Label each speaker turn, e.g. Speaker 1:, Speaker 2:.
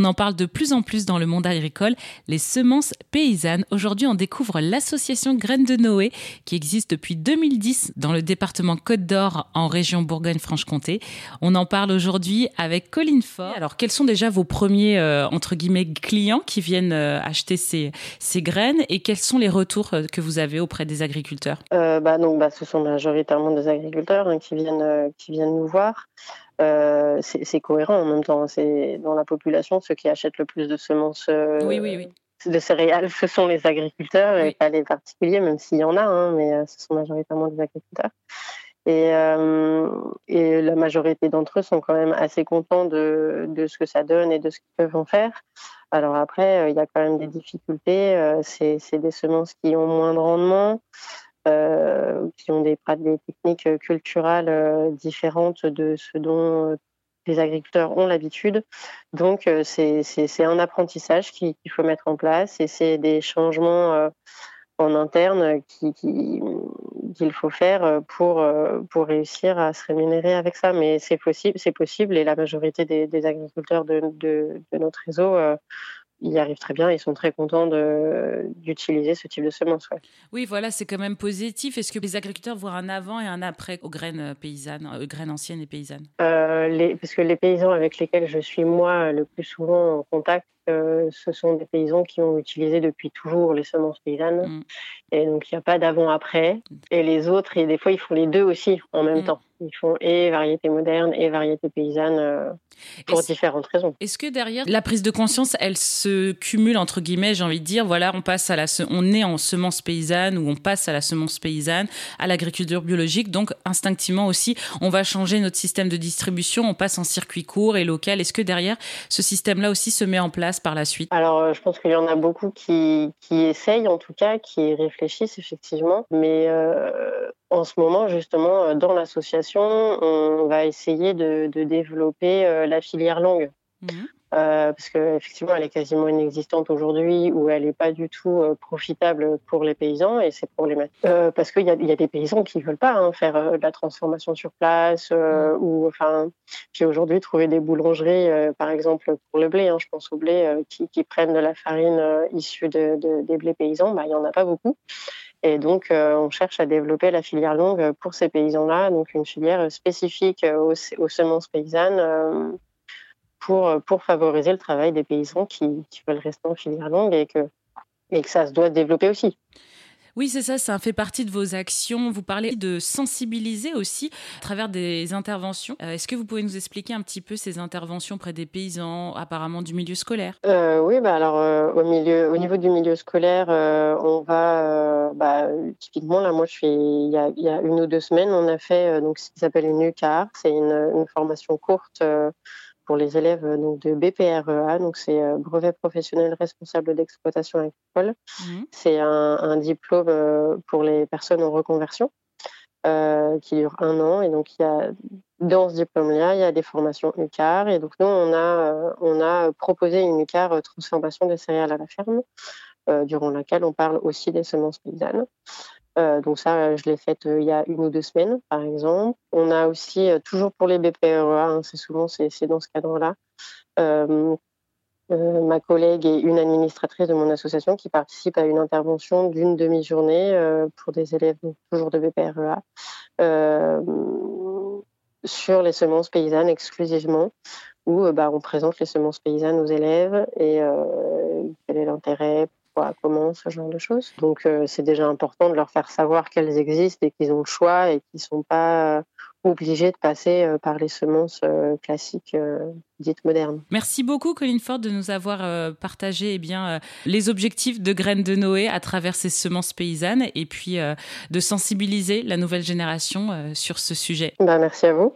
Speaker 1: On en parle de plus en plus dans le monde agricole, les semences paysannes. Aujourd'hui, on découvre l'association Graines de Noé qui existe depuis 2010 dans le département Côte d'Or en région Bourgogne-Franche-Comté. On en parle aujourd'hui avec Colline Fort. Alors, quels sont déjà vos premiers, euh, entre guillemets, clients qui viennent euh, acheter ces, ces, graines et quels sont les retours euh, que vous avez auprès des agriculteurs?
Speaker 2: Bah, donc, bah, Ce sont majoritairement des agriculteurs hein, qui, viennent, qui viennent nous voir. Euh, c'est cohérent en même temps. C'est dans la population ceux qui achètent le plus de semences. Euh, de céréales, ce sont les agriculteurs et pas les particuliers, même s'il y en a, hein, mais euh, ce sont majoritairement des agriculteurs. Et, et la majorité d'entre eux sont quand même assez contents de, de, ce que ça donne et de ce qu'ils peuvent en faire. Alors après, il y a quand même des difficultés. c'est des semences qui ont moins de rendement. Euh, qui ont des, des techniques culturelles euh, différentes de ce dont euh, les agriculteurs ont l'habitude. Donc, c'est un apprentissage qu'il faut mettre en place et c'est des changements en interne qu'il faut faire pour, réussir à se rémunérer avec ça. Mais c'est possible, possible et la majorité des, agriculteurs de, notre réseau ils y arrivent très bien. Ils sont très contents d'utiliser ce type de semences.
Speaker 1: Oui, voilà, c'est quand même positif. Est-ce que les agriculteurs voient un avant et un après aux graines paysannes, aux graines anciennes et paysannes?
Speaker 2: Euh, les, Parce que les paysans avec lesquels je suis moi le plus souvent en contact, euh, ce sont des paysans qui ont utilisé depuis toujours les semences paysannes. Mm. Et donc, il n'y a pas d'avant-après. Et les autres, et des fois, ils font les deux aussi en même mm. temps. Ils font et variété moderne et variété paysanne euh, pour différentes raisons.
Speaker 1: Est-ce que derrière la prise de conscience, elle se cumule entre guillemets, j'ai envie de dire, voilà, on passe à la, on est en semence paysanne ou on passe à la semence paysanne, à l'agriculture biologique, donc instinctivement aussi, on va changer notre système de distribution, on passe en circuit court et local. Est-ce que derrière ce système-là aussi se met en place par la suite?
Speaker 2: Alors, euh, je pense qu'il y en a beaucoup qui, qui essayent en tout cas, qui réfléchissent effectivement, mais euh, en ce moment, justement, euh, dans l'association, on va essayer de, développer euh, la filière langue. Mhm. Euh, parce qu'effectivement, elle est quasiment inexistante aujourd'hui ou elle n'est pas du tout profitable pour les paysans et c'est problématique. parce qu'il y, y, a des paysans qui ne veulent pas hein, faire de la transformation sur place mhm. ou enfin, puis aujourd'hui, trouver des boulangeries, par exemple pour le blé, hein, je pense au blé, qui, prennent de la farine issue de, des blés paysans, bah, il n'y en a pas beaucoup. Et donc, euh, on cherche à développer la filière longue pour ces paysans-là, donc une filière spécifique aux, semences paysannes euh, pour, favoriser le travail des paysans qui, qui veulent rester en filière longue et que, et que ça se doit développer aussi.
Speaker 1: Oui, c'est ça, ça fait partie de vos actions. Vous parlez de sensibiliser aussi à travers des interventions. Euh, est-ce que vous pouvez nous expliquer un petit peu ces interventions auprès des paysans, apparemment du milieu scolaire?
Speaker 2: Euh, Oui, bah alors euh, au, milieu, au niveau du milieu scolaire, on va, bah, typiquement, là, moi, je suis, il y, a, une ou deux semaines, on a fait donc, ce qui s'appelle une UCAR. C'est une, formation courte pour les élèves euh, donc, de BPREA, donc c'est euh, brevet professionnel responsable d'exploitation agricole. Mmh. C'est un, diplôme euh, pour les personnes en reconversion qui dure un an. Et donc, il y a, dans ce diplôme-là, il y a des formations UCAR. Et donc, nous, on a, on a proposé une UCAR transformation des céréales à la ferme, durant laquelle on parle aussi des semences paysannes. Euh, donc ça, je l'ai faite euh, il y a une ou deux semaines, par exemple. On a aussi, euh, toujours pour les BPREA, hein, c'est souvent c'est, dans ce cadre-là, ma collègue et une administratrice de mon association qui participent à une intervention d'une demi-journée pour des élèves toujours de BPREA sur les semences paysannes exclusivement, où bah, on présente les semences paysannes aux élèves et quel est l'intérêt, comment, ce genre de choses. Donc euh, c'est déjà important de leur faire savoir qu'elles existent et qu'ils ont le choix et qu'ils ne sont pas euh, obligés de passer euh, par les semences classiques dites modernes.
Speaker 1: Merci beaucoup Colline Ford de nous avoir partagé eh bien, les objectifs de Graines de Noé à travers ces semences paysannes et puis de sensibiliser la nouvelle génération sur ce sujet.
Speaker 2: Ben, merci à vous.